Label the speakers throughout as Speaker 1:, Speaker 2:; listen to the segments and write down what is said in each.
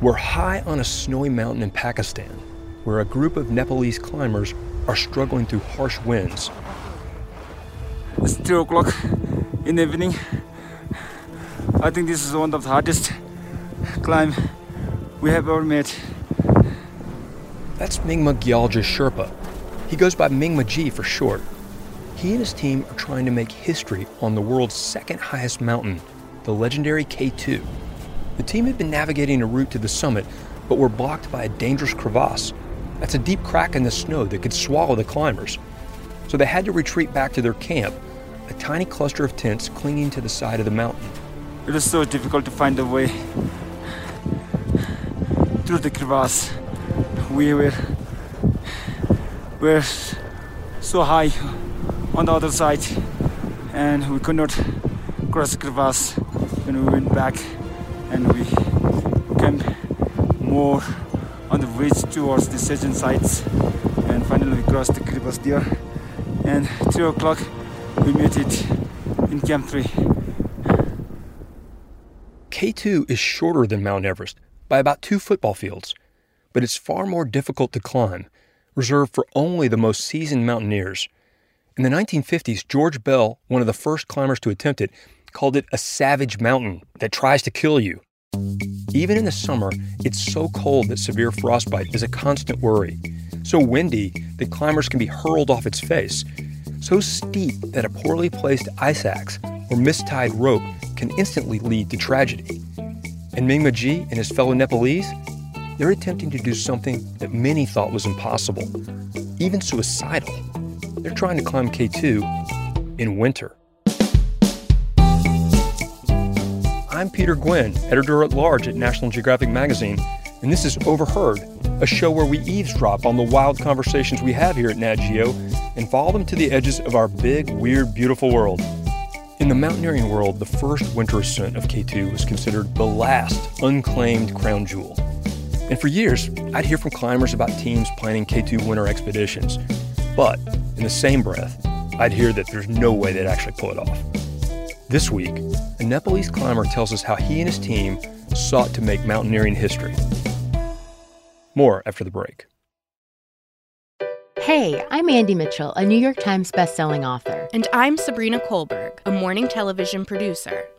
Speaker 1: We're high on a snowy mountain in Pakistan, where a group of Nepalese climbers are struggling through harsh winds.
Speaker 2: It's 2 o'clock in the evening. I think this is one of the hardest climb we have ever made.
Speaker 1: That's Mingma Gyalje Sherpa. He goes by Mingma G for short. He and his team are trying to make history on the world's second highest mountain, the legendary K2. The team had been navigating a route to the summit, but were blocked by a dangerous crevasse. That's a deep crack in the snow that could swallow the climbers. So they had to retreat back to their camp, a tiny cluster of tents clinging to the side of the mountain.
Speaker 2: It was so difficult to find a way through the crevasse. We were, were so high on the other side, and we could not cross the crevasse when we went back and we came more on the ridge towards the Sejan sites and finally we crossed the crevasse there and 3 o'clock we met it in Camp 3.
Speaker 1: K2 is shorter than Mount Everest by about two football fields, but it's far more difficult to climb, reserved for only the most seasoned mountaineers. In the 1950s, George Bell, one of the first climbers to attempt it, called it a savage mountain that tries to kill you. Even in the summer, it's so cold that severe frostbite is a constant worry. So windy that climbers can be hurled off its face. So steep that a poorly placed ice axe or mistied rope can instantly lead to tragedy. And Mingma G and his fellow Nepalese, they're attempting to do something that many thought was impossible, even suicidal. They're trying to climb K2 in winter. I'm Peter Gwin, editor at large at National Geographic Magazine, and this is Overheard, a show where we eavesdrop on the wild conversations we have here at Nat Geo and follow them to the edges of our big, weird, beautiful world. In the mountaineering world, the first winter ascent of K2 was considered the last unclaimed crown jewel. And for years, I'd hear from climbers about teams planning K2 winter expeditions. But in the same breath, I'd hear that there's no way they'd actually pull it off. This week, a Nepalese climber tells us how he and his team sought to make mountaineering history. More after the break.
Speaker 3: Hey, I'm Andy Mitchell, a New York Times bestselling author.
Speaker 4: And I'm Sabrina Kohlberg, a morning television producer.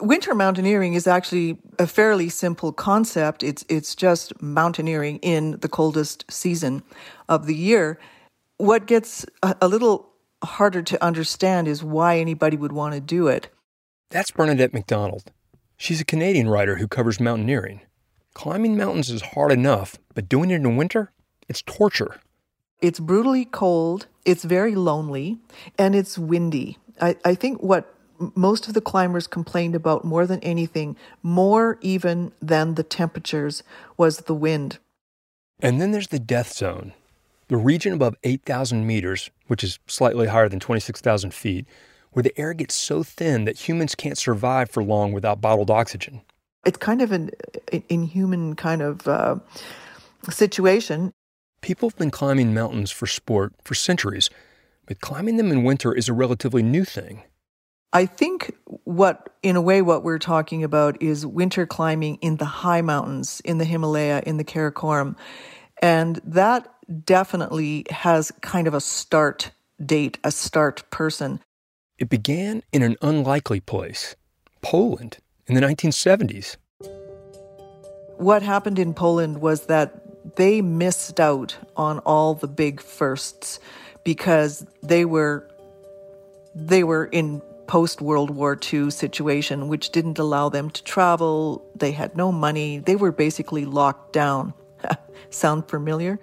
Speaker 5: Winter mountaineering is actually a fairly simple concept. It's it's just mountaineering in the coldest season of the year. What gets a, a little harder to understand is why anybody would want to do it.
Speaker 1: That's Bernadette McDonald. She's a Canadian writer who covers mountaineering. Climbing mountains is hard enough, but doing it in the winter, it's torture.
Speaker 5: It's brutally cold, it's very lonely, and it's windy. I, I think what most of the climbers complained about more than anything, more even than the temperatures, was the wind.
Speaker 1: And then there's the death zone, the region above 8,000 meters, which is slightly higher than 26,000 feet, where the air gets so thin that humans can't survive for long without bottled oxygen.
Speaker 5: It's kind of an inhuman kind of uh, situation.
Speaker 1: People have been climbing mountains for sport for centuries, but climbing them in winter is a relatively new thing.
Speaker 5: I think what, in a way, what we're talking about is winter climbing in the high mountains, in the Himalaya, in the Karakoram. And that definitely has kind of a start date, a start person.
Speaker 1: It began in an unlikely place, Poland in the 1970s.
Speaker 5: What happened in Poland was that they missed out on all the big firsts because they were they were in post World War II situation, which didn't allow them to travel. They had no money. They were basically locked down. Sound familiar?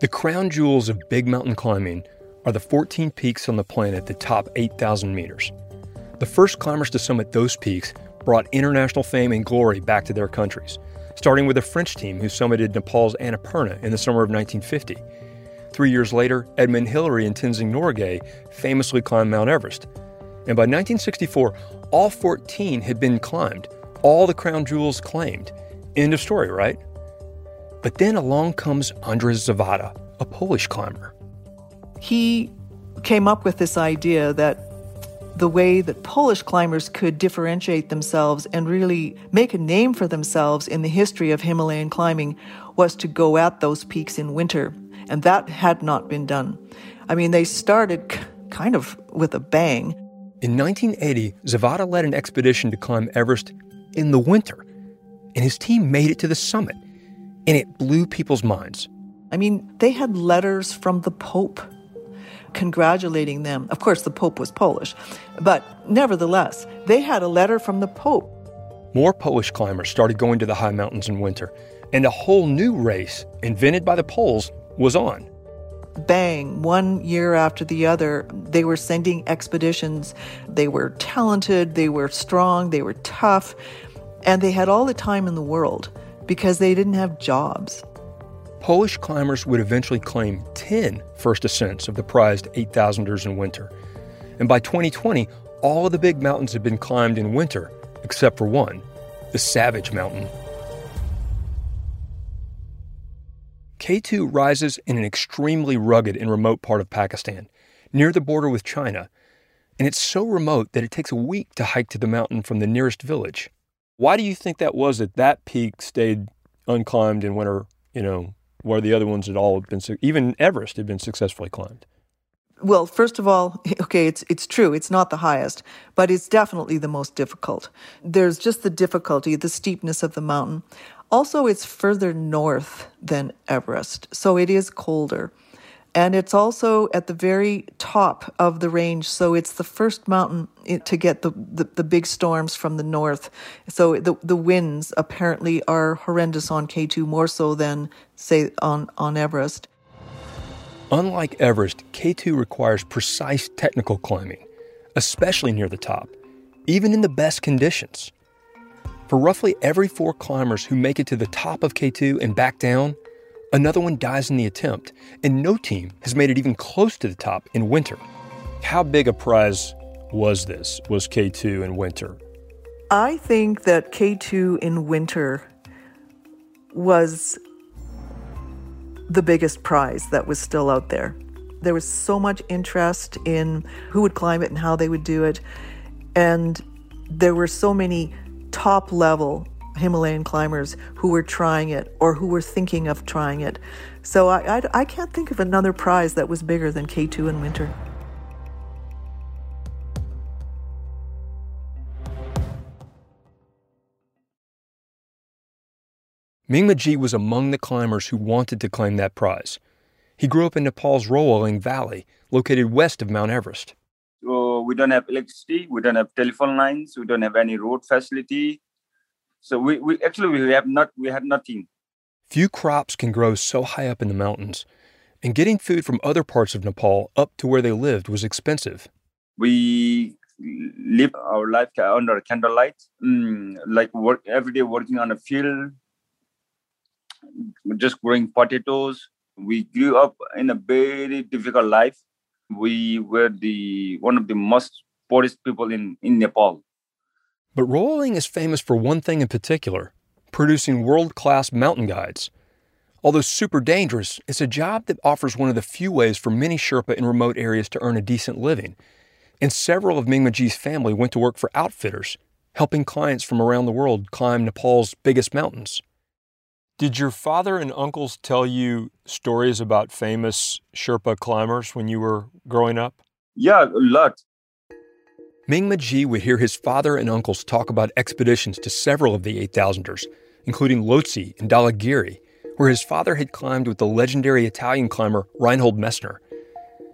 Speaker 1: The crown jewels of big mountain climbing are the 14 peaks on the planet that top 8,000 meters. The first climbers to summit those peaks brought international fame and glory back to their countries, starting with a French team who summited Nepal's Annapurna in the summer of 1950. Three years later, Edmund Hillary and Tenzing Norgay famously climbed Mount Everest, and by 1964, all 14 had been climbed, all the crown jewels claimed. End of story, right? But then along comes Andrzej Zawada, a Polish climber.
Speaker 5: He came up with this idea that the way that Polish climbers could differentiate themselves and really make a name for themselves in the history of Himalayan climbing was to go at those peaks in winter. And that had not been done. I mean, they started kind of with a bang.
Speaker 1: In 1980, Zawada led an expedition to climb Everest in the winter, and his team made it to the summit, and it blew people's minds.
Speaker 5: I mean, they had letters from the Pope congratulating them. Of course, the Pope was Polish, but nevertheless, they had a letter from the Pope.
Speaker 1: More Polish climbers started going to the high mountains in winter, and a whole new race, invented by the Poles, was on
Speaker 5: bang, one year after the other, they were sending expeditions. They were talented, they were strong, they were tough, and they had all the time in the world because they didn't have jobs.
Speaker 1: Polish climbers would eventually claim 10 first ascents of the prized 8,000ers in winter. And by 2020, all of the big mountains had been climbed in winter, except for one, the Savage Mountain K2 rises in an extremely rugged and remote part of Pakistan, near the border with China, and it's so remote that it takes a week to hike to the mountain from the nearest village. Why do you think that was that that peak stayed unclimbed in winter, you know, where the other ones had all been, even Everest had been successfully climbed?
Speaker 5: Well, first of all, okay, it's it's true. It's not the highest, but it's definitely the most difficult. There's just the difficulty, the steepness of the mountain. Also, it's further north than Everest, so it is colder. And it's also at the very top of the range, so it's the first mountain to get the, the, the, big storms from the north. So the, the winds apparently are horrendous on K2, more so than, say, on, on Everest.
Speaker 1: Unlike Everest, K2 requires precise technical climbing, especially near the top, even in the best conditions. For roughly every four climbers who make it to the top of K2 and back down, another one dies in the attempt, and no team has made it even close to the top in winter. How big a prize was this? Was K2 in winter?
Speaker 5: I think that K2 in winter was the biggest prize that was still out there. There was so much interest in who would climb it and how they would do it. And there were so many top level Himalayan climbers who were trying it or who were thinking of trying it. So I, I, I can't think of another prize that was bigger than K2 in winter.
Speaker 1: Mingma G was among the climbers who wanted to claim that prize. He grew up in Nepal's Rolwaling Valley, located west of Mount Everest.
Speaker 6: We don't have electricity, we don't have telephone lines, we don't have any road facility. So we, we actually we have not we had nothing.
Speaker 1: Few crops can grow so high up in the mountains, and getting food from other parts of Nepal up to where they lived was expensive.
Speaker 6: We live our life under candlelight, mm, like work every day working on a field, just growing potatoes. We grew up in a very difficult life we were the one of the most poorest people in, in Nepal.
Speaker 1: But Rolwaling is famous for one thing in particular producing world class mountain guides. Although super dangerous, it's a job that offers one of the few ways for many Sherpa in remote areas to earn a decent living. And several of Mingma G's family went to work for outfitters, helping clients from around the world climb Nepal's biggest mountains. Did your father and uncles tell you stories about famous Sherpa climbers when you were growing up?
Speaker 6: Yeah, a lot.
Speaker 1: Mingma G would hear his father and uncles talk about expeditions to several of the 8,000ers, including Lhotse and Dhaulagiri, where his father had climbed with the legendary Italian climber Reinhold Messner.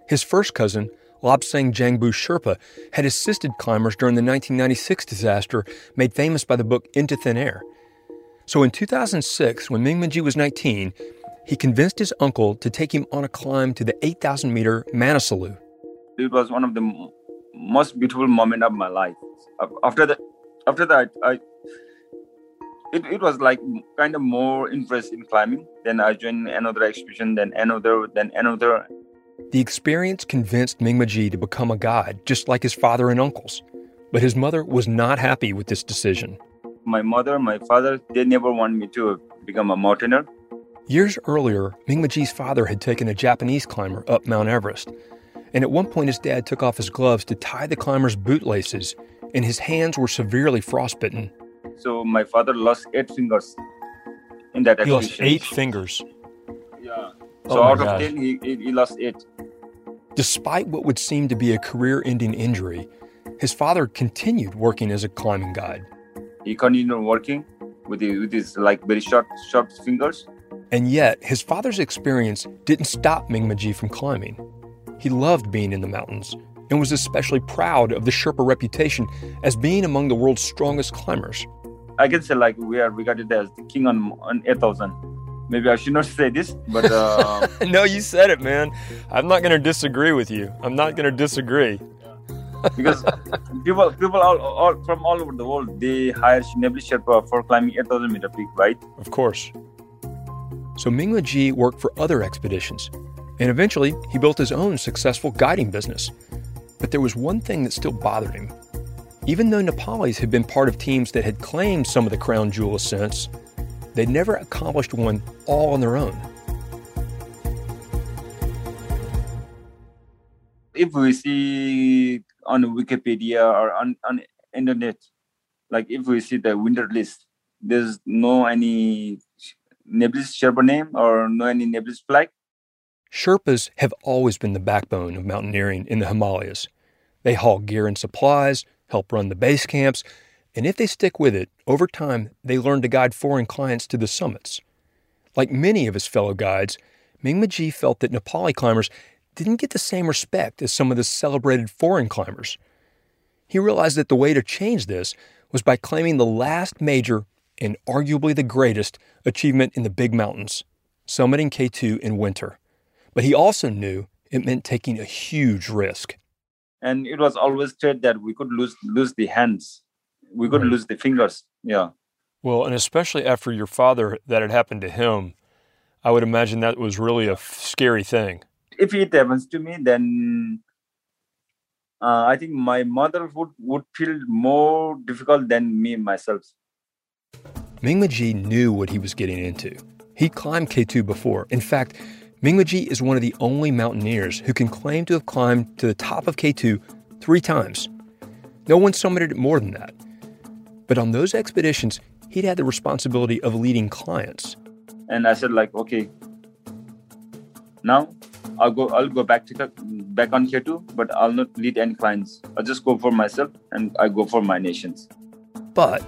Speaker 1: His first cousin, Lobsang Jangbu Sherpa, had assisted climbers during the 1996 disaster made famous by the book Into Thin Air. So in 2006, when Mingma G was 19, he convinced his uncle to take him on a climb to the 8,000 meter Manaslu.
Speaker 6: It was one of the most beautiful moment of my life. After that, after that, I it, it was like kind of more interest in climbing. Then I joined another expedition, then another, then another.
Speaker 1: The experience convinced Mingma G to become a guide, just like his father and uncles. But his mother was not happy with this decision.
Speaker 6: My mother, my father, they never wanted me to become a mountaineer.
Speaker 1: Years earlier, Mingma G's father had taken a Japanese climber up Mount Everest. And at one point, his dad took off his gloves to tie the climber's bootlaces, and his hands were severely frostbitten.
Speaker 6: So my father lost eight fingers in that
Speaker 1: He lost eight fingers.
Speaker 6: Yeah.
Speaker 1: Oh
Speaker 6: So
Speaker 1: my
Speaker 6: out
Speaker 1: gosh.
Speaker 6: of ten, he, he, he lost eight.
Speaker 1: Despite what would seem to be a career ending injury, his father continued working as a climbing guide.
Speaker 6: He continued working with his, with his like very short short fingers.
Speaker 1: And yet, his father's experience didn't stop Mingma G from climbing. He loved being in the mountains and was especially proud of the Sherpa reputation as being among the world's strongest climbers.
Speaker 6: I can say like we are regarded as the king on on eight thousand. Maybe I should not say this, but uh,
Speaker 1: no, you said it, man. I'm not going to disagree with you. I'm not going to disagree.
Speaker 6: Because people people all, all from all over the world they hire Nebli Sherpa for climbing eight thousand meter peak, right?
Speaker 1: Of course. So Mingma G worked for other expeditions, and eventually he built his own successful guiding business. But there was one thing that still bothered him. Even though Nepalis had been part of teams that had claimed some of the crown jewel ascents, they'd never accomplished one all on their own.
Speaker 6: If we see on Wikipedia or on, on internet, like if we see the winter list, there's no any Neblis Sherpa name or no any Neblis flag.
Speaker 1: Sherpas have always been the backbone of mountaineering in the Himalayas. They haul gear and supplies, help run the base camps, and if they stick with it, over time they learn to guide foreign clients to the summits. Like many of his fellow guides, Mingma G felt that Nepali climbers didn't get the same respect as some of the celebrated foreign climbers. He realized that the way to change this was by claiming the last major and arguably the greatest achievement in the big mountains, summiting K2 in winter. But he also knew it meant taking a huge risk.
Speaker 6: And it was always said that we could lose lose the hands, we could
Speaker 1: Right.
Speaker 6: lose the fingers. Yeah.
Speaker 1: Well, and especially after your father, that had happened to him, I would imagine that was really a f- scary thing.
Speaker 6: If it happens to me, then uh, I think my mother would, would feel more difficult than me myself.
Speaker 1: Mingma G knew what he was getting into. He climbed K2 before. In fact, Mingma G is one of the only mountaineers who can claim to have climbed to the top of K2 three times. No one summited it more than that. But on those expeditions, he'd had the responsibility of leading clients.
Speaker 6: And I said like, okay, now I'll go I'll go back to back on here too, but I'll not lead any clients. I'll just go for myself and I go for my nations.
Speaker 1: But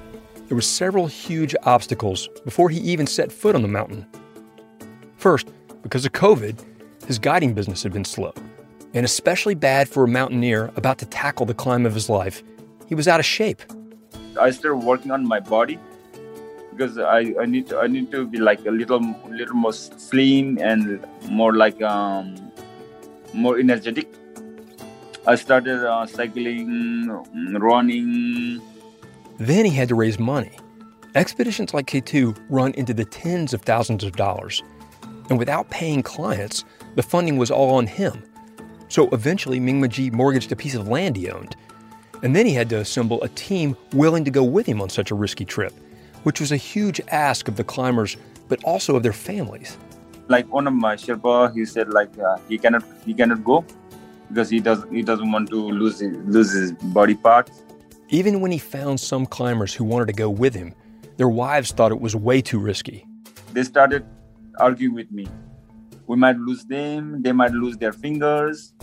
Speaker 1: there were several huge obstacles before he even set foot on the mountain. First, because of COVID, his guiding business had been slow, and especially bad for a mountaineer about to tackle the climb of his life. He was out of shape.
Speaker 6: I started working on my body because I, I need to I need to be like a little little more slim and more like um more energetic. I started uh, cycling, running.
Speaker 1: Then he had to raise money. Expeditions like K2 run into the tens of thousands of dollars. And without paying clients, the funding was all on him. So eventually, Mingma G mortgaged a piece of land he owned. And then he had to assemble a team willing to go with him on such a risky trip, which was a huge ask of the climbers, but also of their families.
Speaker 6: Like one of my Sherpa, he said like uh, he cannot he cannot go because he doesn't he doesn't want to lose his, lose his body parts.
Speaker 1: Even when he found some climbers who wanted to go with him, their wives thought it was way too risky.
Speaker 6: They started arguing with me. We might lose them. They might lose their fingers,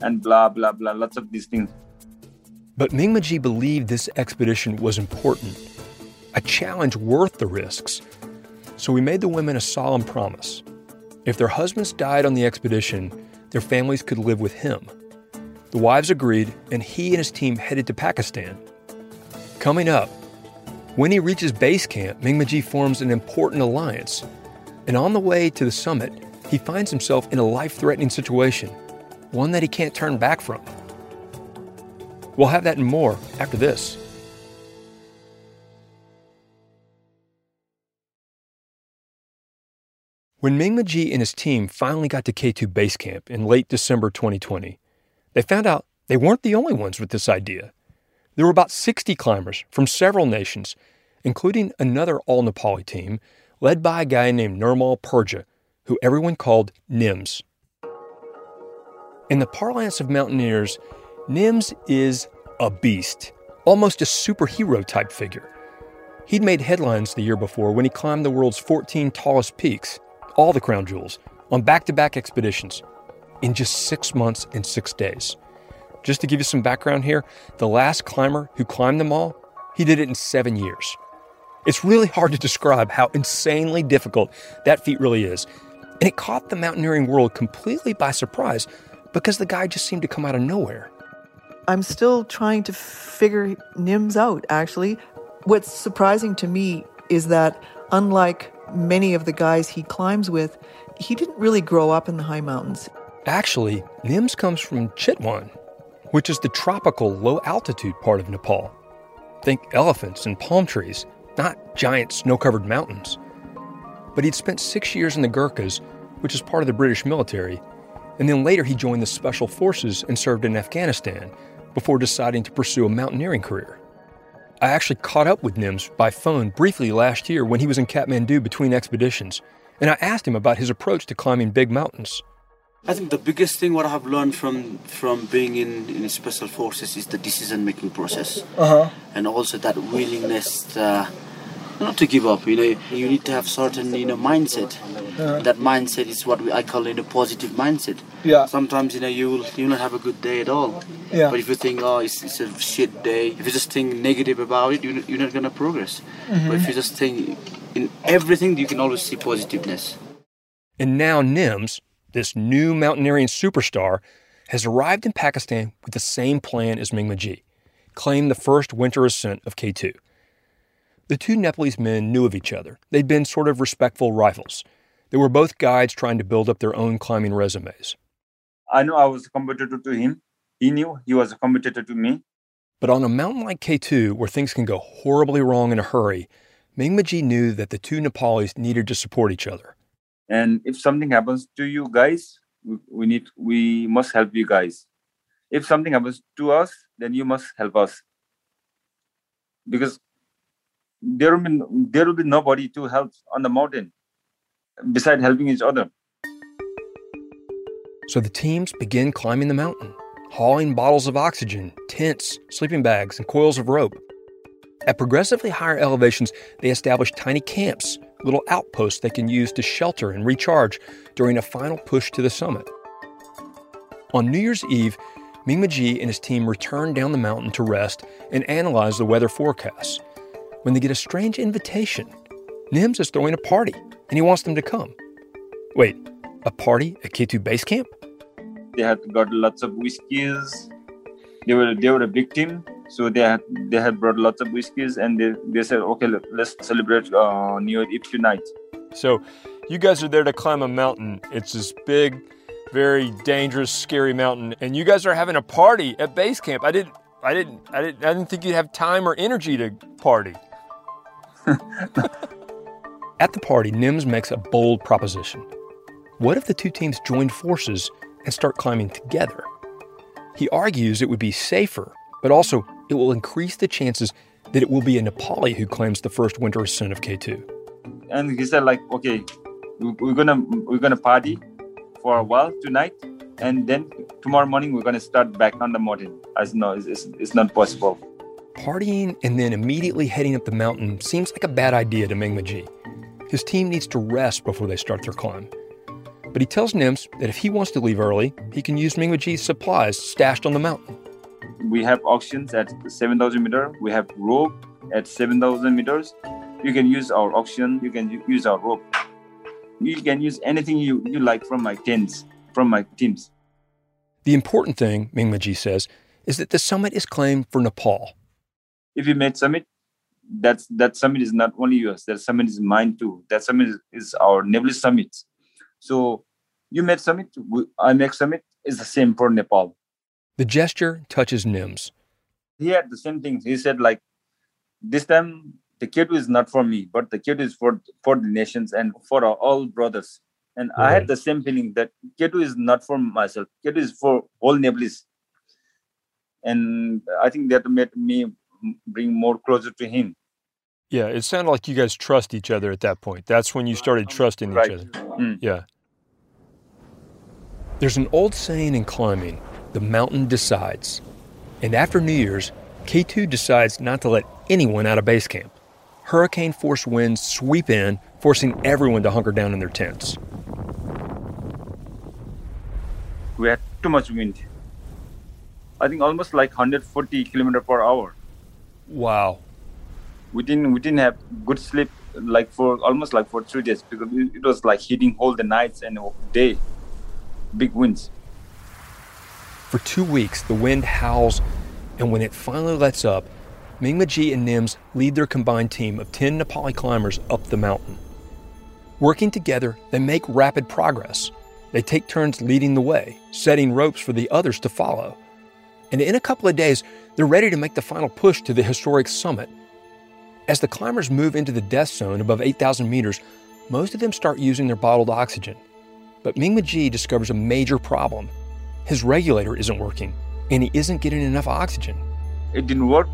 Speaker 6: and blah blah blah. Lots of these things.
Speaker 1: But Mingma believed this expedition was important, a challenge worth the risks. So we made the women a solemn promise. If their husbands died on the expedition, their families could live with him. The wives agreed, and he and his team headed to Pakistan. Coming up, when he reaches base camp, Mingma forms an important alliance. And on the way to the summit, he finds himself in a life threatening situation, one that he can't turn back from. We'll have that and more after this. When Mingma and his team finally got to K2 Base Camp in late December 2020, they found out they weren't the only ones with this idea. There were about 60 climbers from several nations, including another all Nepali team led by a guy named Nirmal Purja, who everyone called Nims. In the parlance of mountaineers, Nims is a beast, almost a superhero type figure. He'd made headlines the year before when he climbed the world's 14 tallest peaks, all the crown jewels, on back to back expeditions in just six months and six days. Just to give you some background here, the last climber who climbed them all, he did it in seven years. It's really hard to describe how insanely difficult that feat really is. And it caught the mountaineering world completely by surprise because the guy just seemed to come out of nowhere.
Speaker 5: I'm still trying to figure Nims out, actually. What's surprising to me is that, unlike many of the guys he climbs with, he didn't really grow up in the high mountains.
Speaker 1: Actually, Nims comes from Chitwan, which is the tropical low altitude part of Nepal. Think elephants and palm trees, not giant snow covered mountains. But he'd spent six years in the Gurkhas, which is part of the British military, and then later he joined the Special Forces and served in Afghanistan before deciding to pursue a mountaineering career. I actually caught up with Nims by phone briefly last year when he was in Kathmandu between expeditions, and I asked him about his approach to climbing big mountains.
Speaker 7: I think the biggest thing what I have learned from from being in, in special forces is the decision making process, uh-huh. and also that willingness uh, not to give up. You know, you need to have certain you know mindset. Uh-huh. That mindset is what we, I call it a positive mindset.
Speaker 8: Yeah.
Speaker 7: Sometimes you know you will you not have a good day at all.
Speaker 8: Yeah.
Speaker 7: But if you think oh it's, it's a shit day, if you just think negative about it, you, you're not gonna progress. Mm-hmm. But if you just think in everything, you can always see positiveness.
Speaker 1: And now Nims this new mountaineering superstar, has arrived in Pakistan with the same plan as Mingma G, claim the first winter ascent of K2. The two Nepalese men knew of each other. They'd been sort of respectful rivals. They were both guides trying to build up their own climbing resumes.
Speaker 6: I know I was a competitor to him. He knew he was a competitor to me.
Speaker 1: But on a mountain like K2, where things can go horribly wrong in a hurry, Mingma G knew that the two Nepalis needed to support each other
Speaker 6: and if something happens to you guys we need we must help you guys if something happens to us then you must help us because there will be there will be nobody to help on the mountain besides helping each other.
Speaker 1: So the teams begin climbing the mountain hauling bottles of oxygen tents sleeping bags and coils of rope. At progressively higher elevations they establish tiny camps little outposts they can use to shelter and recharge during a final push to the summit. On New Year's Eve, Mingma G and his team return down the mountain to rest and analyze the weather forecasts when they get a strange invitation. Nims is throwing a party and he wants them to come. Wait, a party at K2 Base Camp?
Speaker 6: They had got lots of whiskeys. They were they were a big team, so they had they had brought lots of whiskeys, and they, they said, okay, look, let's celebrate uh, New Year Eve tonight.
Speaker 1: So, you guys are there to climb a mountain. It's this big, very dangerous, scary mountain, and you guys are having a party at base camp. I didn't, I didn't, I didn't, I didn't think you'd have time or energy to party. at the party, Nims makes a bold proposition. What if the two teams joined forces and start climbing together? He argues it would be safer, but also it will increase the chances that it will be a Nepali who claims the first winter ascent of K2.
Speaker 6: And he said, like, okay, we're gonna we're gonna party for a while tonight, and then tomorrow morning we're gonna start back on the mountain. As no, it's, it's, it's not possible.
Speaker 1: Partying and then immediately heading up the mountain seems like a bad idea to Mingma G. His team needs to rest before they start their climb. But he tells Nims that if he wants to leave early, he can use Mingma G's supplies stashed on the mountain
Speaker 6: we have auctions at 7,000 meter. We have rope at 7,000 meters. You can use our auction. You can use our rope. You can use anything you, you like from my tents, from my teams.
Speaker 1: The important thing, Mingma G says, is that the summit is claimed for Nepal.
Speaker 6: If you made summit, that's that summit is not only yours. That summit is mine too. That summit is, is our Nepalese summit. So you made summit, I make summit. Is the same for Nepal.
Speaker 1: The gesture touches Nims.
Speaker 6: He had the same thing. He said like, this time the K2 is not for me, but the K2 is for for the nations and for our all brothers. And right. I had the same feeling that K2 is not for myself. K2 is for all Nepalese. And I think that made me bring more closer to him.
Speaker 1: Yeah, it sounded like you guys trust each other at that point. That's when you started trusting right. each other. Mm. Yeah. There's an old saying in climbing the mountain decides. And after New Year's, K2 decides not to let anyone out of base camp. Hurricane force winds sweep in, forcing everyone to hunker down in their tents.
Speaker 6: We had too much wind. I think almost like 140 kilometer per hour.
Speaker 1: Wow.
Speaker 6: We didn't we didn't have good sleep like for almost like for three days because it was like hitting all the nights and day, big winds.
Speaker 1: For two weeks, the wind howls, and when it finally lets up, Mingma G and Nims lead their combined team of 10 Nepali climbers up the mountain. Working together, they make rapid progress. They take turns leading the way, setting ropes for the others to follow. And in a couple of days, they're ready to make the final push to the historic summit. As the climbers move into the death zone above 8,000 meters, most of them start using their bottled oxygen. But Mingma G discovers a major problem. His regulator isn't working, and he isn't getting enough oxygen.
Speaker 6: It didn't work.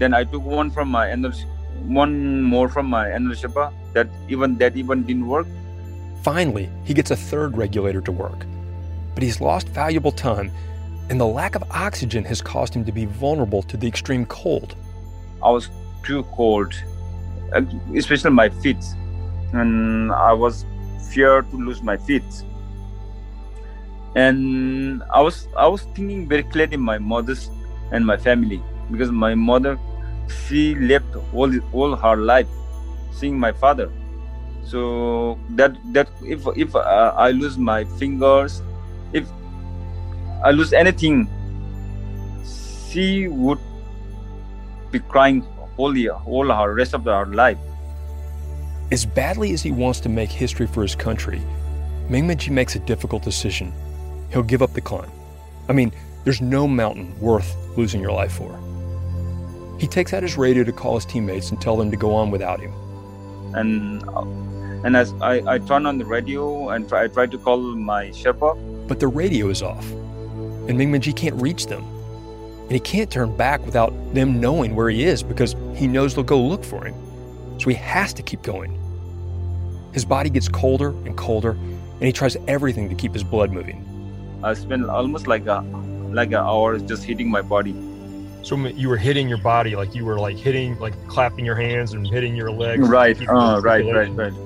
Speaker 6: Then I took one from my one more from my energy that even that even didn't work.
Speaker 1: Finally, he gets a third regulator to work. But he's lost valuable time, and the lack of oxygen has caused him to be vulnerable to the extreme cold.
Speaker 6: I was too cold, especially my feet, and I was feared to lose my feet. And I was I was thinking very clearly my mother's and my family because my mother she left all all her life seeing my father. So that that if if uh, I lose my fingers, if I lose anything, she would be crying all the all her rest of her life.
Speaker 1: As badly as he wants to make history for his country, Mingma G makes a difficult decision. He'll give up the climb. I mean, there's no mountain worth losing your life for. He takes out his radio to call his teammates and tell them to go on without him.
Speaker 6: And and as I, I turn on the radio and try, I try to call my Sherpa.
Speaker 1: But the radio is off, and Ming Mingma G can't reach them. And he can't turn back without them knowing where he is because he knows they'll go look for him. So he has to keep going. His body gets colder and colder, and he tries everything to keep his blood moving.
Speaker 6: I spent almost like a like an hour just hitting my body.
Speaker 1: So you were hitting your body, like you were like hitting, like clapping your hands and hitting your legs.
Speaker 6: Right. Uh, right. Right. Right. Right.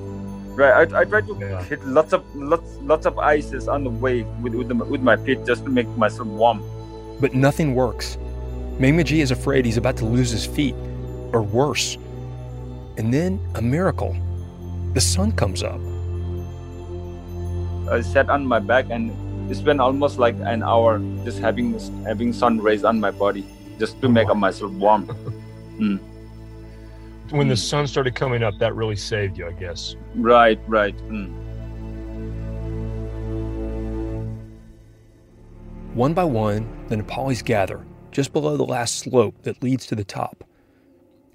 Speaker 6: I, I tried to yeah. hit lots of lots lots of ices on the way with with, the, with my feet just to make myself warm.
Speaker 1: But nothing works. Mingma G is afraid he's about to lose his feet, or worse. And then a miracle. The sun comes up.
Speaker 6: I sat on my back and spent almost like an hour just having having sun rays on my body just to make myself warm. Mm.
Speaker 1: When the sun started coming up, that really saved you, I guess.
Speaker 6: Right, right. Mm.
Speaker 1: One by one, the Nepalis gather just below the last slope that leads to the top.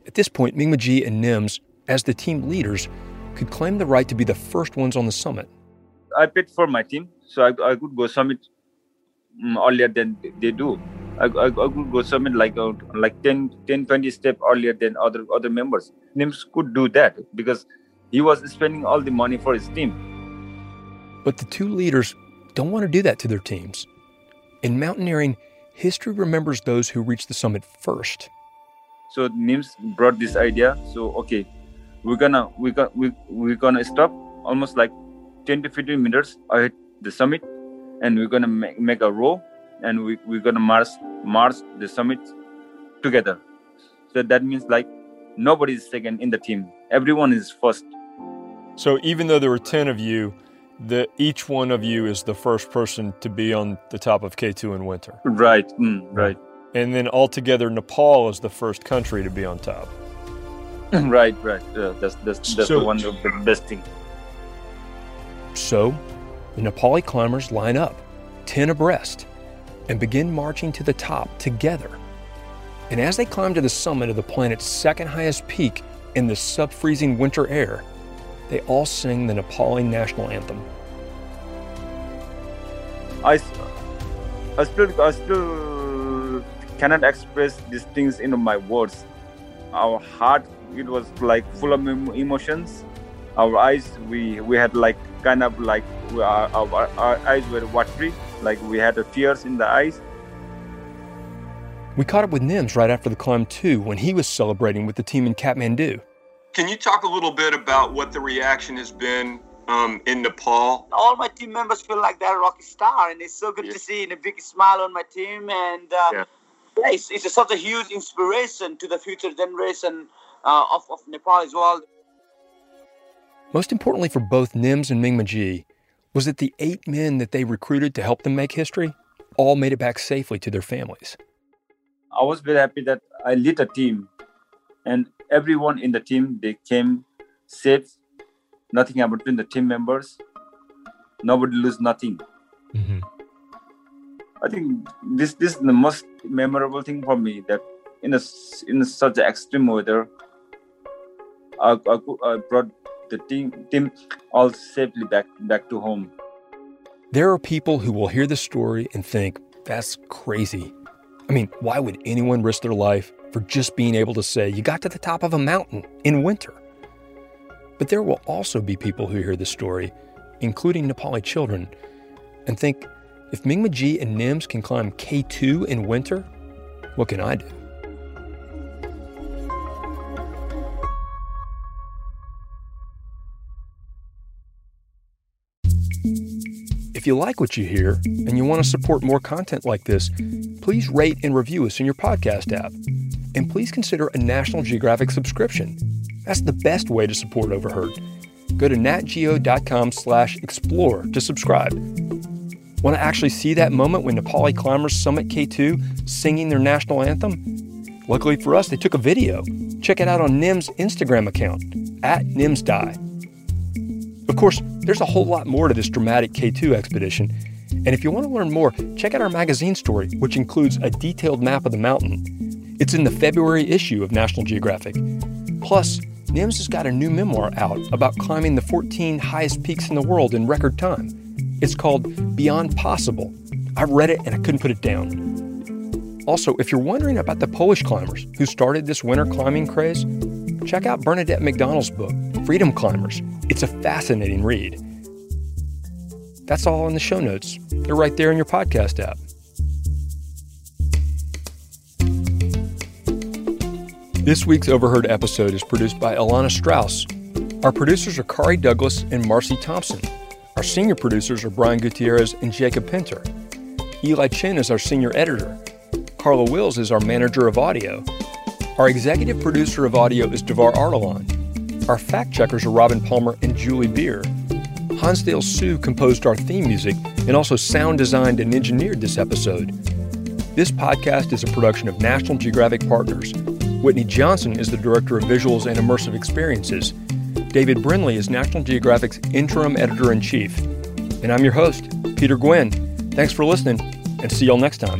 Speaker 1: At this point, Mingma G and Nims, as the team leaders, could claim the right to be the first ones on the summit.
Speaker 6: I paid for my team, so I, I could go summit mm, earlier than they do. I, I, I could go summit like uh, like 10, 10, 20 step earlier than other other members. Nims could do that because he was spending all the money for his team.
Speaker 1: But the two leaders don't want to do that to their teams. In mountaineering, history remembers those who reach the summit first.
Speaker 6: So Nims brought this idea. So okay, we're gonna we got we we're gonna stop almost like 10 to 15 meters ahead the summit, and we're gonna make, make a row and we, we're gonna march march the summit together. So that means like nobody is second in the team. Everyone is first.
Speaker 1: So even though there were 10 of you, the, each one of you is the first person to be on the top of K2 in winter.
Speaker 6: Right, mm, right.
Speaker 1: And then altogether, Nepal is the first country to be on top.
Speaker 6: right, right. Yeah, that's that's, that's
Speaker 1: So-
Speaker 6: one of the best thing.
Speaker 1: So, the Nepali climbers line up, 10 abreast, and begin marching to the top together. And as they climb to the summit of the planet's second highest peak in the sub freezing winter air, they all sing the Nepali national anthem.
Speaker 6: I, I still I still cannot express these things in my words. Our heart it was like full of emotions. Our eyes we we had like kind of like our, our eyes were watery, like we had the tears in the eyes.
Speaker 1: We caught up with Nims right after the climb, too, when he was celebrating with the team in Kathmandu.
Speaker 8: Can you talk a little bit about what the reaction has been um, in Nepal?
Speaker 9: all my team members feel like they're a rock star, and it's so good
Speaker 8: Yeah.
Speaker 9: to see a big smile on my team. And uh,
Speaker 8: Yeah.
Speaker 9: yeah. it's, it's such a huge inspiration to the future generation uh, of, of Nepal as well.
Speaker 1: Most importantly for both Nims and Mingma G was that the eight men that they recruited to help them make history all made it back safely to their families.
Speaker 6: I was very happy that I lead a team, and everyone in the team they came safe. Nothing happened to the team members. Nobody lose nothing. Mm-hmm. I think this this is the most memorable thing for me that in a s- in such extreme weather, I, I, I brought the team team all safely back back to home.
Speaker 1: There are people who will hear the story and think, that's crazy. I mean, why would anyone risk their life for just being able to say, you got to the top of a mountain in winter? But there will also be people who hear the story, including Nepali children, and think, if Mingma G and Nims can climb K2 in winter, what can I do? If you like what you hear and you want to support more content like this, please rate and review us in your podcast app. And please consider a National Geographic subscription. That's the best way to support Overheard. Go to natgeo.com slash explore to subscribe. Want to actually see that moment when Nepali climbers summit K2 singing their national anthem? Luckily for us, they took a video. Check it out on NIM's Instagram account, at nimsdai. Of course, there's a whole lot more to this dramatic K2 expedition. And if you want to learn more, check out our magazine story, which includes a detailed map of the mountain. It's in the February issue of National Geographic. Plus, NIMS has got a new memoir out about climbing the 14 highest peaks in the world in record time. It's called Beyond Possible. I've read it and I couldn't put it down. Also, if you're wondering about the Polish climbers who started this winter climbing craze, check out Bernadette McDonald's book, Freedom Climbers. It's a fascinating read. That's all in the show notes. They're right there in your podcast app. This week's Overheard episode is produced by Alana Strauss. Our producers are Kari Douglas and Marcy Thompson. Our senior producers are Brian Gutierrez and Jacob Pinter. Eli Chen is our senior editor. Carla Wills is our manager of audio. Our executive producer of audio is Davar Ardalan. Our fact checkers are Robin Palmer and Julie Beer. Hansdale Hsu composed our theme music and also sound designed and engineered this episode. This podcast is a production of National Geographic Partners. Whitney Johnson is the director of visuals and immersive experiences. David Brindley is National Geographic's interim editor in chief. And I'm your host, Peter Gwin. Thanks for listening, and see y'all next time.